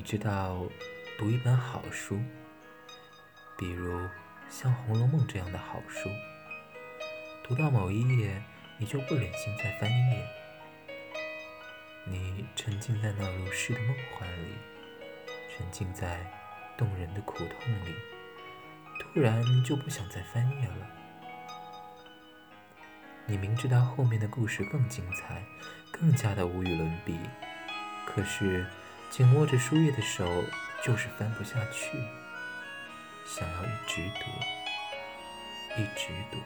你知道，读一本好书，比如像《红楼梦》这样的好书，读到某一页，你就不忍心再翻一页。你沉浸在那如诗的梦幻里，沉浸在动人的苦痛里，突然就不想再翻页了。你明知道后面的故事更精彩，更加的无与伦比，可是紧握着书页的手就是翻不下去，想要一直读，一直读。